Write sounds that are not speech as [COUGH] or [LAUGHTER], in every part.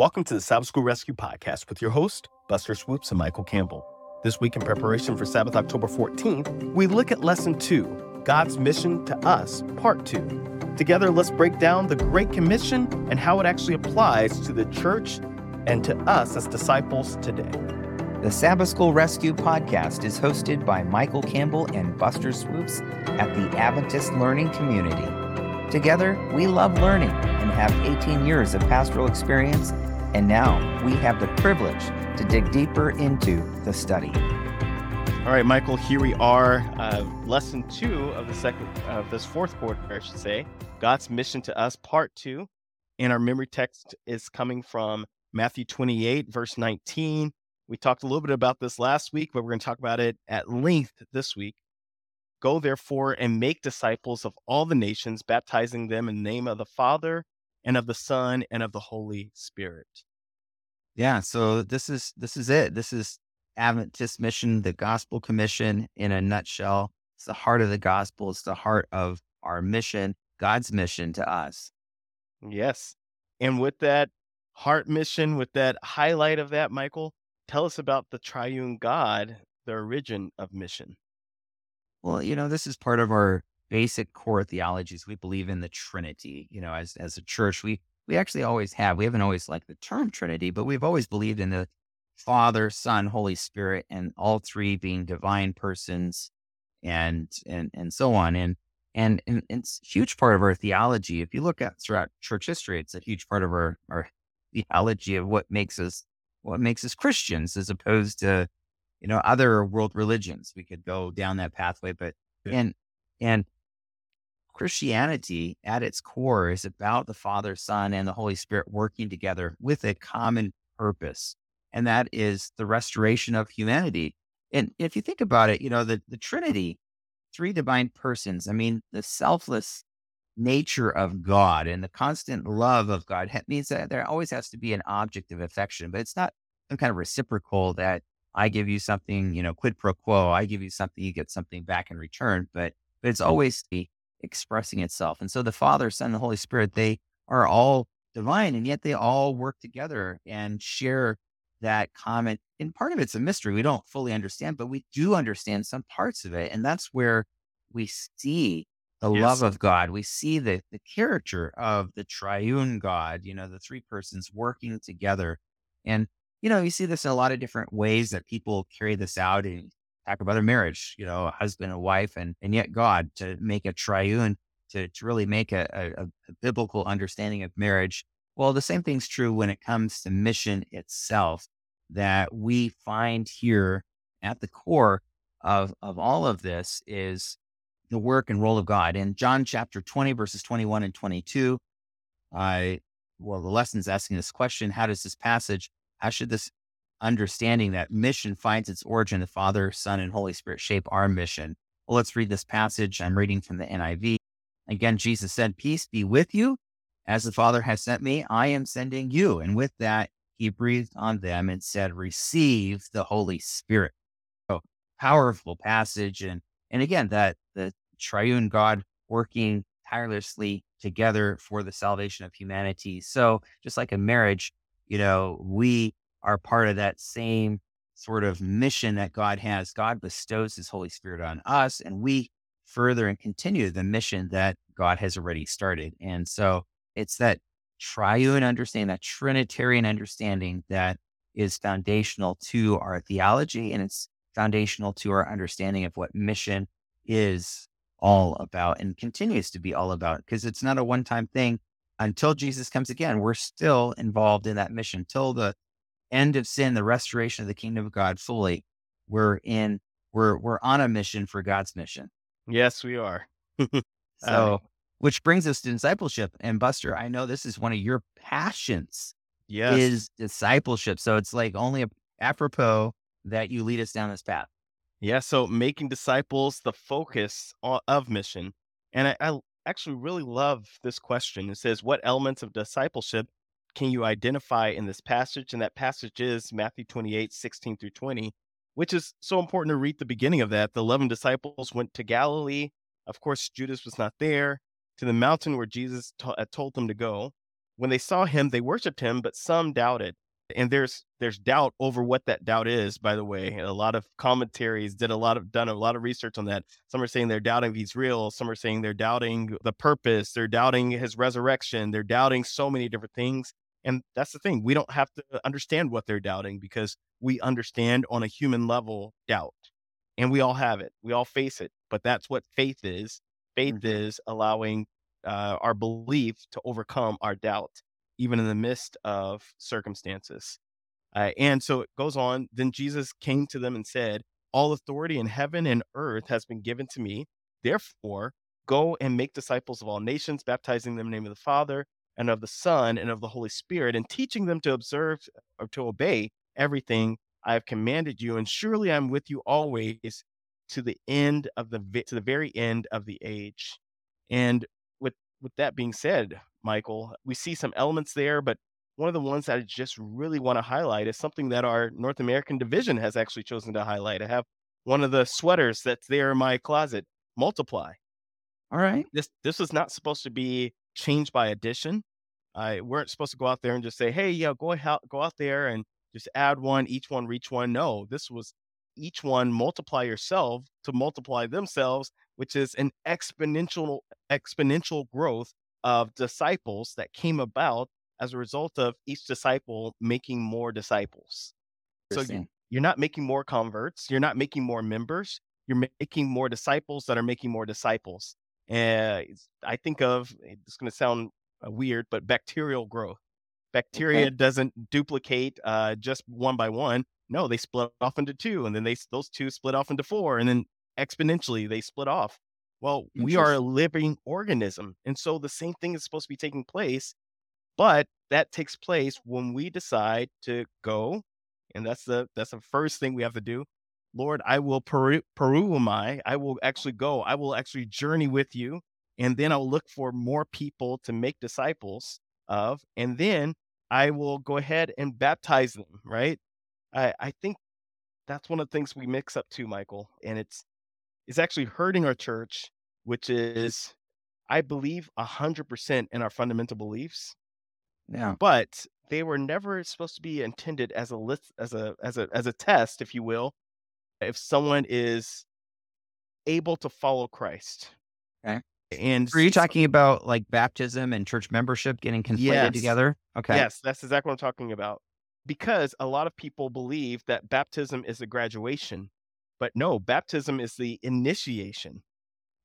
Welcome to the Sabbath School Rescue Podcast with your host, Buster Swoops and Michael Campbell. This week, in preparation for Sabbath, October 14th, we look at Lesson 2 God's Mission to Us, Part 2. Together, let's break down the Great Commission and how it actually applies to the church and to us as disciples today. The Sabbath School Rescue podcast is hosted by Michael Campbell and Buster Swoops at the Adventist Learning Community. Together, we love learning and have 18 years of pastoral experience and now we have the privilege to dig deeper into the study. All right, Michael, here we are. Uh, lesson two of the second of this fourth quarter, I should say. God's mission to us, part two. And our memory text is coming from Matthew 28, verse 19. We talked a little bit about this last week, but we're going to talk about it at length this week. Go therefore and make disciples of all the nations, baptizing them in the name of the Father and of the Son and of the Holy Spirit. Yeah, so this is this is it. This is Adventist mission, the gospel commission in a nutshell. It's the heart of the gospel. It's the heart of our mission, God's mission to us. Yes. And with that heart mission, with that highlight of that, Michael, tell us about the triune God, the origin of mission. Well, you know, this is part of our basic core theologies. We believe in the Trinity. You know, as as a church, we we actually always have. We haven't always liked the term Trinity, but we've always believed in the Father, Son, Holy Spirit, and all three being divine persons, and and and so on. And and, and it's a huge part of our theology. If you look at throughout church history, it's a huge part of our our theology of what makes us what makes us Christians, as opposed to you know other world religions. We could go down that pathway, but yeah. and and Christianity at its core is about the Father, Son, and the Holy Spirit working together with a common purpose. And that is the restoration of humanity. And if you think about it, you know, the, the Trinity, three divine persons, I mean, the selfless nature of God and the constant love of God means that there always has to be an object of affection, but it's not some kind of reciprocal that I give you something, you know, quid pro quo, I give you something, you get something back in return. But, but it's always the expressing itself. And so the Father, Son, and the Holy Spirit, they are all divine, and yet they all work together and share that common. And part of it's a mystery we don't fully understand, but we do understand some parts of it. And that's where we see the yes. love of God. We see the, the character of the triune God, you know, the three persons working together. And, you know, you see this in a lot of different ways that people carry this out. And about a marriage, you know, a husband and wife, and and yet God to make a triune to to really make a, a, a biblical understanding of marriage. Well, the same thing's true when it comes to mission itself. That we find here at the core of of all of this is the work and role of God. In John chapter 20, verses 21 and 22, I well, the lesson's asking this question: How does this passage, how should this understanding that mission finds its origin. The Father, Son, and Holy Spirit shape our mission. Well, let's read this passage. I'm reading from the NIV. Again, Jesus said, Peace be with you. As the Father has sent me, I am sending you. And with that, he breathed on them and said, Receive the Holy Spirit. So powerful passage. And and again, that the triune God working tirelessly together for the salvation of humanity. So just like a marriage, you know, we are part of that same sort of mission that God has. God bestows his Holy Spirit on us, and we further and continue the mission that God has already started. And so it's that triune understanding, that Trinitarian understanding that is foundational to our theology and it's foundational to our understanding of what mission is all about and continues to be all about because it's not a one time thing until Jesus comes again. We're still involved in that mission till the end of sin, the restoration of the kingdom of God fully, we're in, we're, we're on a mission for God's mission. Yes, we are. [LAUGHS] so, which brings us to discipleship. And Buster, I know this is one of your passions. Yes. Is discipleship. So it's like only a, apropos that you lead us down this path. Yeah. So making disciples the focus of mission. And I, I actually really love this question. It says, What elements of discipleship can you identify in this passage? And that passage is Matthew 28, 16 through 20, which is so important to read the beginning of that. The 11 disciples went to Galilee. Of course, Judas was not there, to the mountain where Jesus t- uh, told them to go. when they saw him, they worshiped him, but some doubted. And there's there's doubt over what that doubt is, by the way. A lot of commentaries did a lot of done a lot of research on that. Some are saying they're doubting he's real, some are saying they're doubting the purpose, they're doubting his resurrection, they're doubting so many different things. And that's the thing. We don't have to understand what they're doubting because we understand on a human level doubt. And we all have it. We all face it. But that's what faith is. Faith mm-hmm. is allowing uh, our belief to overcome our doubt, even in the midst of circumstances. Uh, and so it goes on. Then Jesus came to them and said, All authority in heaven and earth has been given to me. Therefore, go and make disciples of all nations, baptizing them in the name of the Father and of the Son and of the Holy Spirit, and teaching them to observe or to obey everything I have commanded you. And surely I'm with you always to the end of the to the very end of the age. And with that being said, Michael, we see some elements there, but one of the ones that I just really want to highlight is something that our North American division has actually chosen to highlight. I have one of the sweaters that's there in my closet, multiply. All right. This this was not supposed to be changed by addition. I weren't supposed to go out there and just say, "Hey, yeah, go out, go out there and just add one, each one reach one." No, this was each one multiply yourself to multiply themselves, which is an exponential exponential growth of disciples that came about as a result of each disciple making more disciples. So you're not making more converts, you're not making more members, you're making more disciples that are making more disciples. And I think of it's going to sound uh, weird, but bacterial growth. Bacteria okay. doesn't duplicate uh, just one by one. No, they split off into two, and then they those two split off into four, and then exponentially they split off. Well, we are a living organism, and so the same thing is supposed to be taking place, but that takes place when we decide to go, and that's the that's the first thing we have to do. Lord, I will peru, peru I, I will actually go. I will actually journey with you, and then I'll look for more people to make disciples of, and then I will go ahead and baptize them. Right? I, I think that's one of the things we mix up too, Michael, and it's it's actually hurting our church, which is, I believe, hundred percent in our fundamental beliefs. Yeah, but they were never supposed to be intended as a list, as a as a as a test, if you will, if someone is able to follow Christ. Okay. And are you talking about like baptism and church membership getting conflated yes. together? Okay. Yes, that's exactly what I'm talking about because a lot of people believe that baptism is a graduation, but no, baptism is the initiation.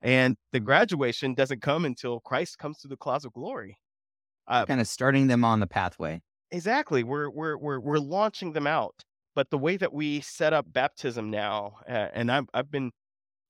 And the graduation doesn't come until Christ comes through the clouds of glory. Uh, kind of starting them on the pathway. Exactly. We're, we're, we're, we're launching them out. But the way that we set up baptism now, uh, and I've, I've been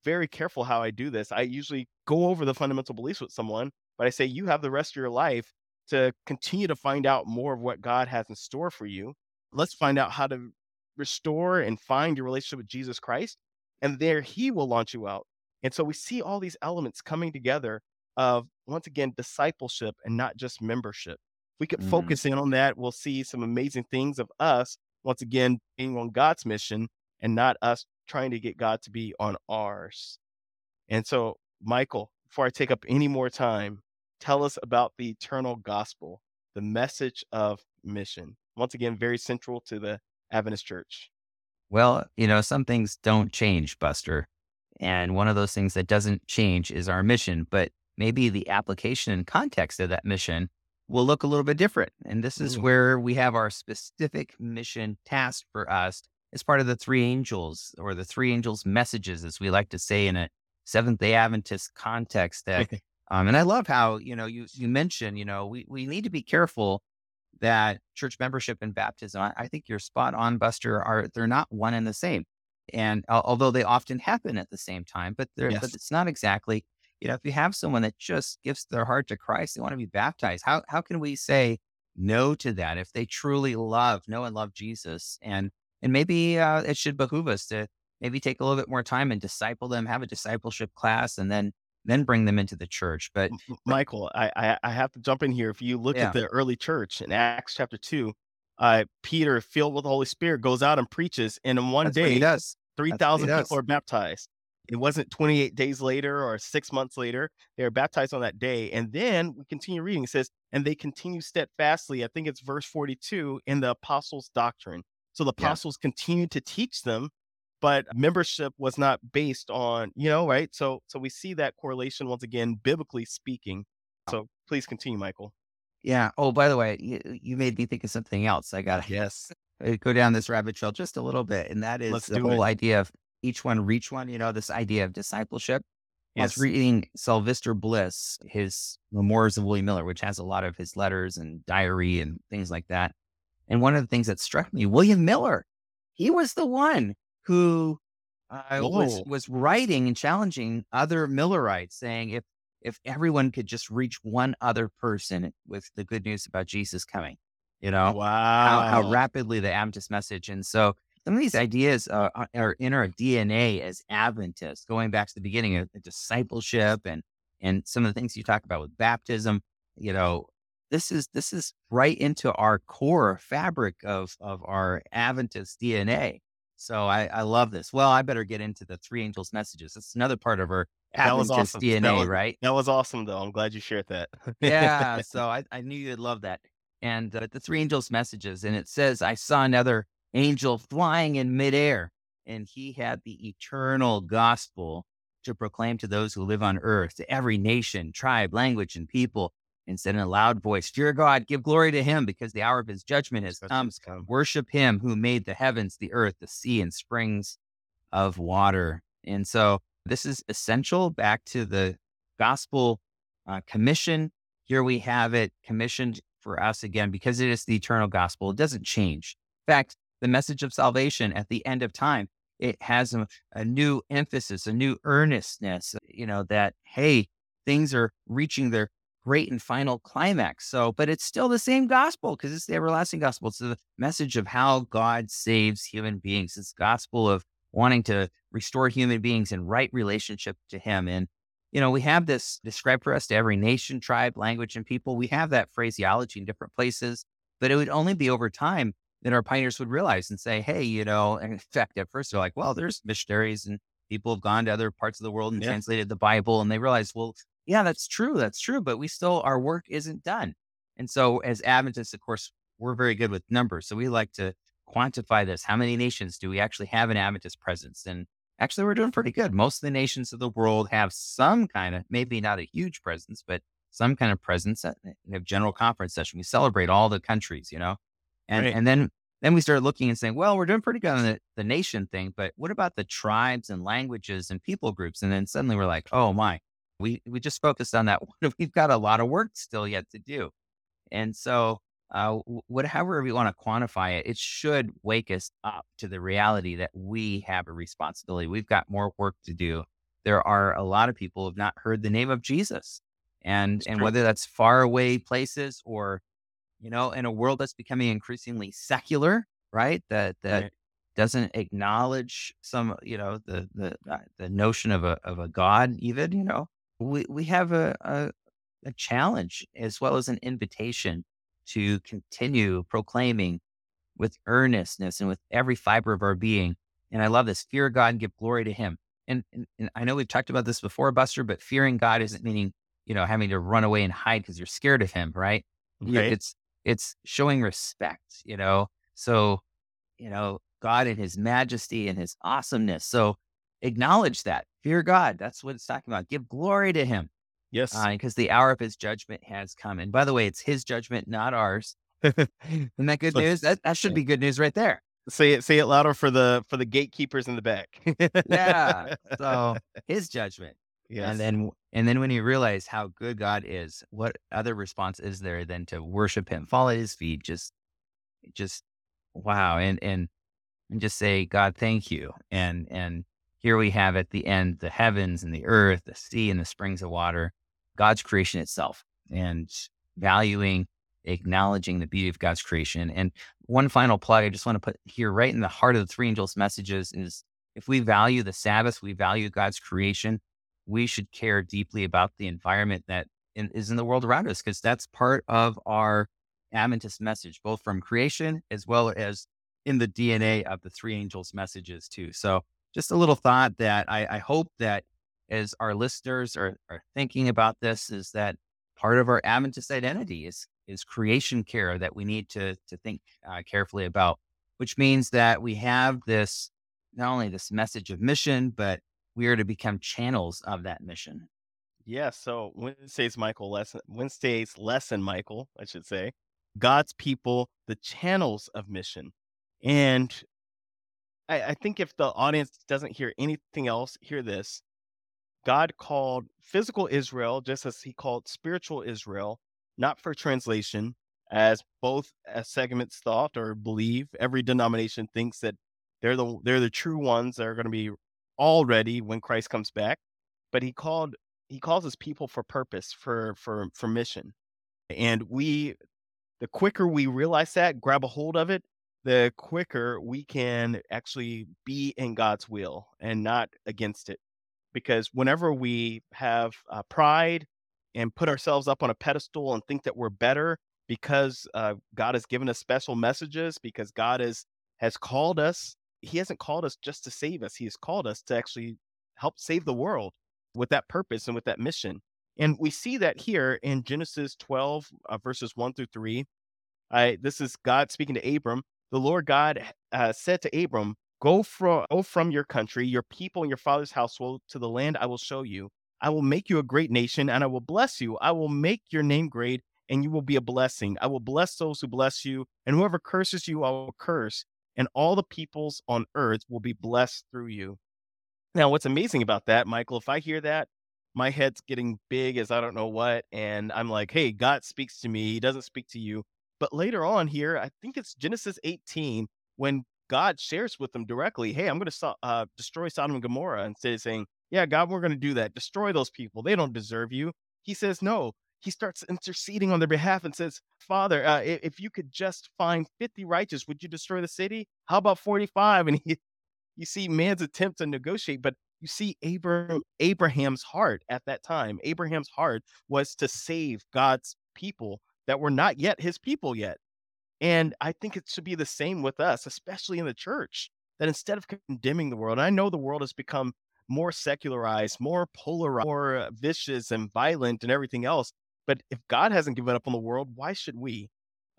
very careful how I do this. I usually go over the fundamental beliefs with someone, but I say, you have the rest of your life to continue to find out more of what God has in store for you. Let's find out how to restore and find your relationship with Jesus Christ. And there he will launch you out. And so we see all these elements coming together of, once again, discipleship and not just membership. If we could mm. focus in on that, we'll see some amazing things of us, once again, being on God's mission and not us trying to get God to be on ours. And so, Michael, before I take up any more time, tell us about the eternal gospel, the message of mission. Once again, very central to the Adventist church. Well, you know, some things don't change, Buster. And one of those things that doesn't change is our mission, but maybe the application and context of that mission will look a little bit different. And this is where we have our specific mission task for us as part of the three angels or the three angels messages, as we like to say in a Seventh day Adventist context that [LAUGHS] Um, and I love how, you know, you, you mentioned, you know, we, we need to be careful that church membership and baptism, I, I think you're spot on, Buster, are they're not one and the same. And uh, although they often happen at the same time, but they're, yes. but it's not exactly, you know, if you have someone that just gives their heart to Christ, they want to be baptized. How, how can we say no to that if they truly love, know and love Jesus? And, and maybe uh, it should behoove us to maybe take a little bit more time and disciple them, have a discipleship class, and then then bring them into the church. But Michael, I, I, I have to jump in here. If you look yeah. at the early church in Acts chapter two, uh, Peter, filled with the Holy Spirit, goes out and preaches, and in one That's day. Three thousand people are baptized. It wasn't 28 days later or six months later. They were baptized on that day. And then we continue reading. It says, and they continue steadfastly. I think it's verse 42 in the apostles' doctrine. So the Yeah. apostles continued to teach them, but membership was not based on, you know, right? So so we see that correlation once again, biblically speaking. So please continue, Michael. Yeah. Oh, by the way, you, you made me think of something else. I got to Yes. [LAUGHS] go down this rabbit trail just a little bit. And that is Let's the whole it. idea of each one reach one, you know, this idea of discipleship. I was reading Sylvester Bliss, his Memoirs of William Miller, which has a lot of his letters and diary and things like that. And one of the things that struck me, William Miller, he was the one who uh, was was writing and challenging other Millerites, saying if if everyone could just reach one other person with the good news about Jesus coming, you know, how, Wow. how rapidly the Adventist message. And so some of these ideas uh, are- are in our DNA as Adventists, going back to the beginning of the discipleship and and some of the things you talk about with baptism. You know, this is this is right into our core fabric of of our Adventist DNA. So I, I love this. Well, I better get into the three angels messages. That's another part of her [LAUGHS] That was awesome. That DNA, was- right? That was awesome, though. I'm glad you shared that. [LAUGHS] yeah. [LAUGHS] So I, I knew you'd love that. And uh, the three angels' messages, and it says, I saw another angel flying in midair, and he had the eternal gospel to proclaim to those who live on earth, to every nation, tribe, language, and people, and said in a loud voice, Dear God, give glory to him, because the hour of his judgment has come. Come. Worship him who made the heavens, the earth, the sea, and springs of water. And so this is essential back to the gospel uh, commission. Here we have it commissioned for us again because it is the eternal gospel. It doesn't change. In fact, the message of salvation at the end of time, it has a, a new emphasis, a new earnestness, you know, that, hey, things are reaching their great and final climax. So, but it's still the same gospel because it's the everlasting gospel. It's the message of how God saves human beings. It's gospel of wanting to restore human beings in right relationship to Him. And, you know, we have this described for us to every nation, tribe, language, and people. We have that phraseology in different places, but it would only be over time that our pioneers would realize and say, hey, you know, and [LAUGHS] in fact, at first they're like, well, there's missionaries and people have gone to other parts of the world and Yeah. translated the Bible. And they realize, well, yeah, that's true. That's true. But we still, our work isn't done. And so as Adventists, of course, we're very good with numbers. So we like to quantify this. How many nations do we actually have an Adventist presence? And actually, we're doing pretty good. Most of the nations of the world have some kind of, maybe not a huge presence, but some kind of presence at eh, in a general conference session. We celebrate all the countries, you know, and Right. and then then we started looking and saying, well, we're doing pretty good on the, the nation thing, but what about the tribes and languages and people groups? And then suddenly we're like, oh my, we we just focused on that. [LAUGHS] one. We've got a lot of work still yet to do, and so uh, wh- what, we want to quantify it, it should wake us up to the reality that we have a responsibility. We've got more work to do. There are a lot of people who have not heard the name of Jesus, and It's and true. whether that's far away places or, you know, in a world that's becoming increasingly secular, right? That that Right. doesn't acknowledge some, you know, the the uh, the notion of a of a God, even, you know, we we have a, a a challenge as well as an invitation to continue proclaiming with earnestness and with every fiber of our being. And I love this fear God and give glory to Him. And, and, and I know we've talked about this before, Buster, but fearing God isn't meaning, you know, having to run away and hide because you're scared of Him, right? Okay. It's it's showing respect, you know. So, you know, God and His majesty and His awesomeness. So acknowledge that. Fear God. That's what it's talking about. Give glory to Him Yes. Uh, because the hour of his judgment has come. And by the way, it's his judgment, not ours. [LAUGHS] Isn't that good So- news? That, that should be good news right there. say it. Say it louder for the for the gatekeepers in the back. Yeah. [LAUGHS] So his judgment. Yes. And then and then when you realize how good God is, what other response is there than to worship him, fall at his feet, just just wow. And and and just say, God, thank you. And and here we have at the end the heavens and the earth, the sea and the springs of water, God's creation itself, and valuing, acknowledging the beauty of God's creation. And one final plug I just want to put here right in the heart of the three angels messages is if we value the Sabbath, we value God's creation, we should care deeply about the environment that in, is in the world around us, because that's part of our Adventist message, both from creation as well as in the DNA of the three angels messages too. So just a little thought that I, I hope that as our listeners are, are thinking about this is that part of our Adventist identity is is creation care that we need to to think uh, carefully about, which means that we have this not only this message of mission, but we are to become channels of that mission. Yeah, so Wednesday's Michael lesson Wednesday's lesson, Michael, I should say, God's people, the channels of mission. And I, I think if the audience doesn't hear anything else, hear this. God called physical Israel just as he called spiritual Israel, not for translation, as both as segments thought or believe. Every denomination thinks that they're the they're the true ones that are going to be all ready when Christ comes back. But he called he calls his people for purpose, for for for mission. And we the quicker we realize that, grab a hold of it, the quicker we can actually be in God's will and not against it. Because whenever we have uh, pride and put ourselves up on a pedestal and think that we're better because uh, God has given us special messages, because God is has called us, He hasn't called us just to save us. He has called us to actually help save the world with that purpose and with that mission. And we see that here in Genesis 12, uh, verses 1 through 3. I, this is God speaking to Abram. The Lord God uh, said to Abram, Go from, go from your country, your people, and your father's household to the land I will show you. I will make you a great nation, and I will bless you. I will make your name great, and you will be a blessing. I will bless those who bless you, and whoever curses you, I will curse. And all the peoples on earth will be blessed through you. Now, what's amazing about that, Michael, if I hear that, my head's getting big as I don't know what. And I'm like, hey, God speaks to me. He doesn't speak to you. But later on here, I think it's Genesis 18, when God shares with them directly, hey, I'm going to uh, destroy Sodom and Gomorrah. Instead of saying, yeah, God, we're going to do that. Destroy those people. They don't deserve you. He says, no. He starts interceding on their behalf and says, Father, uh, if you could just find 50 righteous, would you destroy the city? How about 45? [LAUGHS] And he, you see man's attempt to negotiate, but you see Abraham Abraham's heart at that time. Abraham's heart was to save God's people that were not yet his people yet. And I think it should be the same with us, especially in the church, that instead of condemning the world, I know the world has become more secularized, more polarized, more vicious and violent and everything else. But if God hasn't given up on the world, why should we?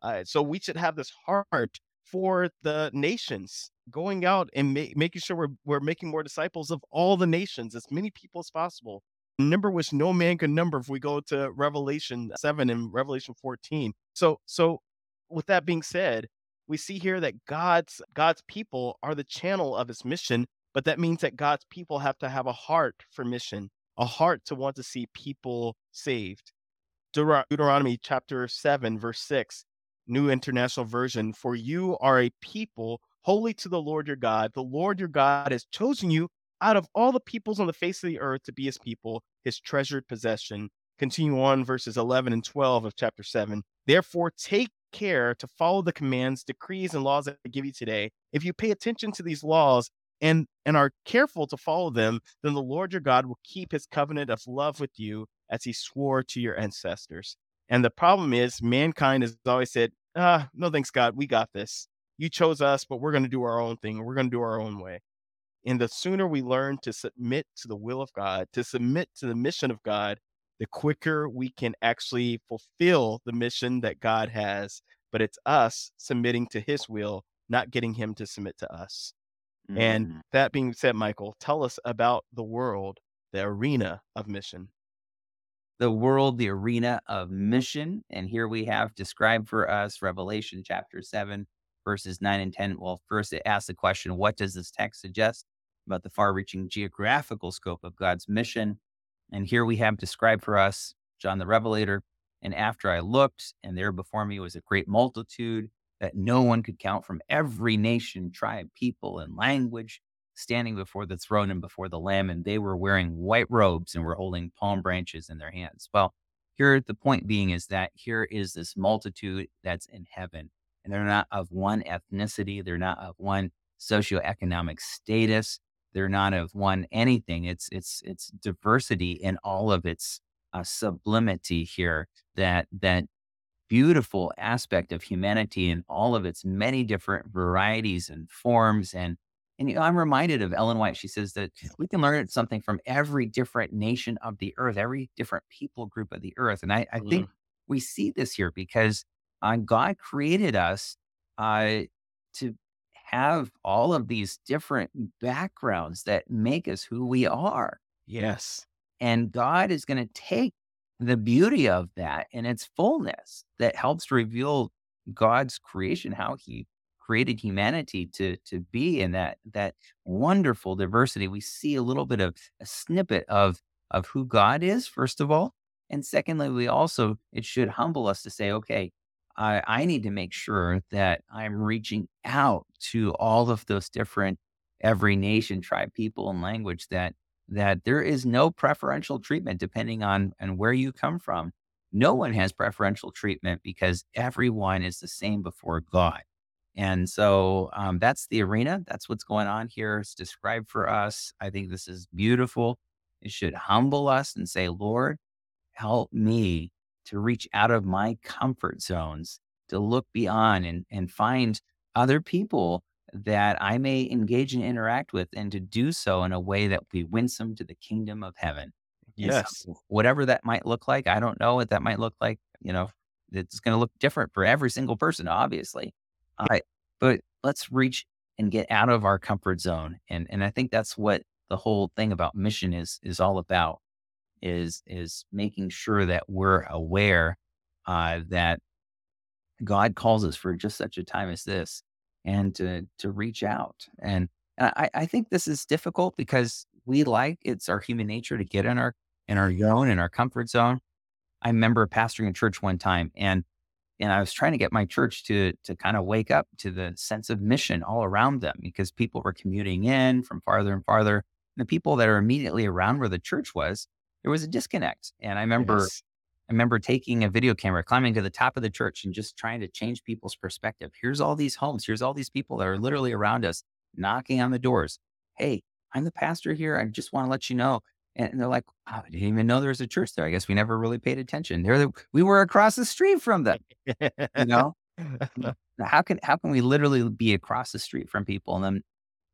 Uh, so we should have this heart for the nations, going out and ma- making sure we're, we're making more disciples of all the nations, as many people as possible. Number which no man can number if we go to Revelation 7 and Revelation 14. So, so with that being said, we see here that God's God's people are the channel of his mission, but that means that God's people have to have a heart for mission, a heart to want to see people saved. Deuteronomy chapter 7 verse 6 New International Version, for you are a people holy to the Lord your God. The Lord your God has chosen you out of all the peoples on the face of the earth to be his people, his treasured possession. Continue on verses 11 and 12 of chapter 7. Therefore, take care to follow the commands, decrees, and laws that I give you today. If you pay attention to these laws and, and are careful to follow them, then the Lord your God will keep his covenant of love with you as he swore to your ancestors. And the problem is, mankind has always said, ah, no thanks, God, we got this. You chose us, but we're going to do our own thing. We're going to do our own way. And the sooner we learn to submit to the will of God, to submit to the mission of God, the quicker we can actually fulfill the mission that God has. But it's us submitting to his will, not getting him to submit to us. Mm-hmm. And that being said, Michael, tell us about the world, the arena of mission the world, the arena of mission. And here we have described for us Revelation chapter 7, verses 9 and 10. Well, first it asks the question what does this text suggest about the far reaching geographical scope of God's mission? And here we have described for us John the Revelator. And after I looked, and there before me was a great multitude that no one could count from every nation, tribe, people, and language standing before the throne and before the Lamb, and they were wearing white robes and were holding palm branches in their hands. Well, here the point being is that here is this multitude that's in heaven, and they're not of one ethnicity, they're not of one socioeconomic status, they're not of one anything. It's it's it's diversity in all of its uh, sublimity here. That that beautiful aspect of humanity in all of its many different varieties and forms and And you know, I'm reminded of Ellen White. She says that we can learn something from every different nation of the earth, every different people group of the earth. And I, I mm. think we see this here because uh, God created us uh, to have all of these different backgrounds that make us who we are. Yes. And God is going to take the beauty of that and its fullness that helps reveal God's creation, how he created humanity to to be in that that wonderful diversity. We see a little bit of a snippet of of who God is, first of all. And secondly, we also it should humble us to say, okay, I, I need to make sure that I'm reaching out to all of those different every nation, tribe, people, and language that that there is no preferential treatment depending on and where you come from. No one has preferential treatment because everyone is the same before God. And so um, that's the arena. That's what's going on here. It's described for us. I think this is beautiful. It should humble us and say, Lord, help me to reach out of my comfort zones, to look beyond and, and find other people that I may engage and interact with, and to do so in a way that will be winsome to the kingdom of heaven. Yes. So whatever that might look like, I don't know what that might look like. You know, it's going to look different for every single person, obviously. All right. But let's reach and get out of our comfort zone. And and I think that's what the whole thing about mission is is all about is is making sure that we're aware uh, that God calls us for just such a time as this and to to reach out. And, I, I think this is difficult because we like it's our human nature to get in our in our zone, in our comfort zone. I remember pastoring a church one time and and I was trying to get my church to to kind of wake up to the sense of mission all around them because people were commuting in from farther and farther. And the people that are immediately around where the church was, there was a disconnect. And I remember yes. I remember taking a video camera, climbing to the top of the church and just trying to change people's perspective. Here's all these homes. Here's all these people that are literally around us knocking on the doors. Hey, I'm the pastor here. I just want to let you know and they're like, oh, I didn't even know there was a church there. I guess we never really paid attention. There, the, we were across the street from them. you know, [LAUGHS] how can how can we literally be across the street from people and then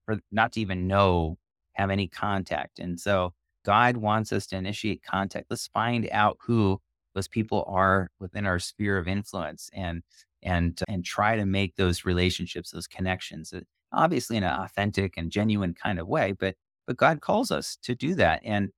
for not to even know have any contact? And so God wants us to initiate contact. Let's find out who those people are within our sphere of influence and and and try to make those relationships, those connections, uh, obviously in an authentic and genuine kind of way, but but God calls us to do that. And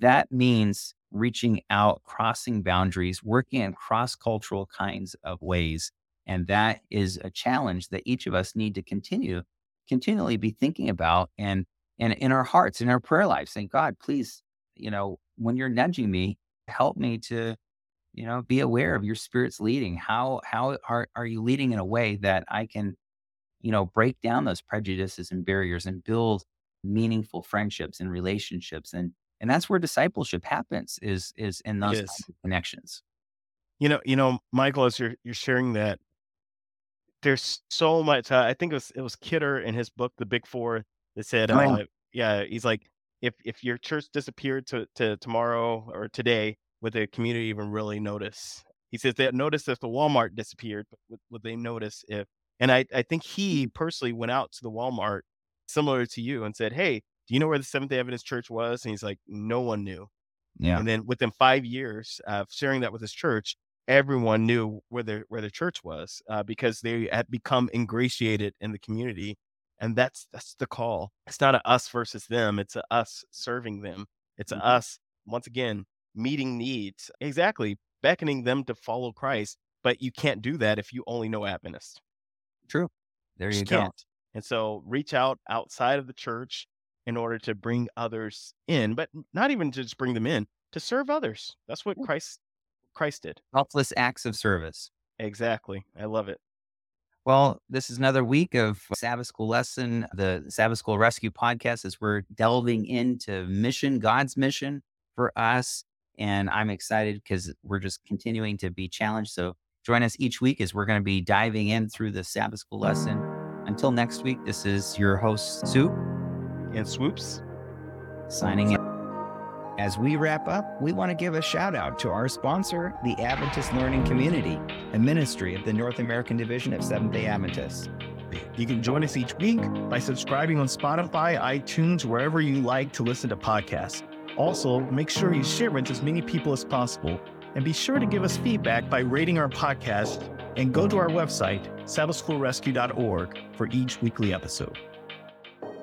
that means reaching out, crossing boundaries, working in cross cultural kinds of ways. And that is a challenge that each of us need to continue, continually be thinking about and, and in our hearts, in our prayer life, saying, God, please, you know, when you're nudging me, help me to, you know, be aware of your spirit's leading. How, how are, are you leading in a way that I can, you know, break down those prejudices and barriers and build meaningful friendships and relationships? And and that's where discipleship happens is is in those connections. You know you know michael as you're you're sharing that there's so much uh, i think it was it was kidder in his book the big four that said oh, uh, yeah he's like if if your church disappeared to, to tomorrow or today would the community even really notice he says they notice if the walmart disappeared but would, would they notice if and i i think he personally went out to the walmart similar to you and said, Hey, do you know where the Seventh day Adventist church was? And he's like, No one knew. Yeah. And then within five years of sharing that with his church, everyone knew where the where the church was uh, because they had become ingratiated in the community. And that's that's the call. It's not a us versus them. It's a us serving them. It's mm-hmm. us once again meeting needs. Exactly, beckoning them to follow Christ. But you can't do that if you only know Adventist. True. There you, go. Can't. And so reach out outside of the church in order to bring others in, but not even to just bring them in, to serve others. That's what Christ Christ did. Selfless acts of service. Exactly. I love it. Well, this is another week of Sabbath School Lesson, the Sabbath School Rescue podcast, as we're delving into mission, God's mission for us. And I'm excited because we're just continuing to be challenged. So join us each week as we're going to be diving in through the Sabbath School lesson until next week, this is your host, Soup and Swoops, signing in. As we wrap up, we want to give a shout out to our sponsor, the Adventist Learning Community, a ministry of the North American Division of Seventh day Adventists. You can join us each week by subscribing on Spotify, iTunes, wherever you like to listen to podcasts. Also, make sure you share it to as many people as possible. And be sure to give us feedback by rating our podcast and go to our website, sabbathschoolrescue.org, for each weekly episode.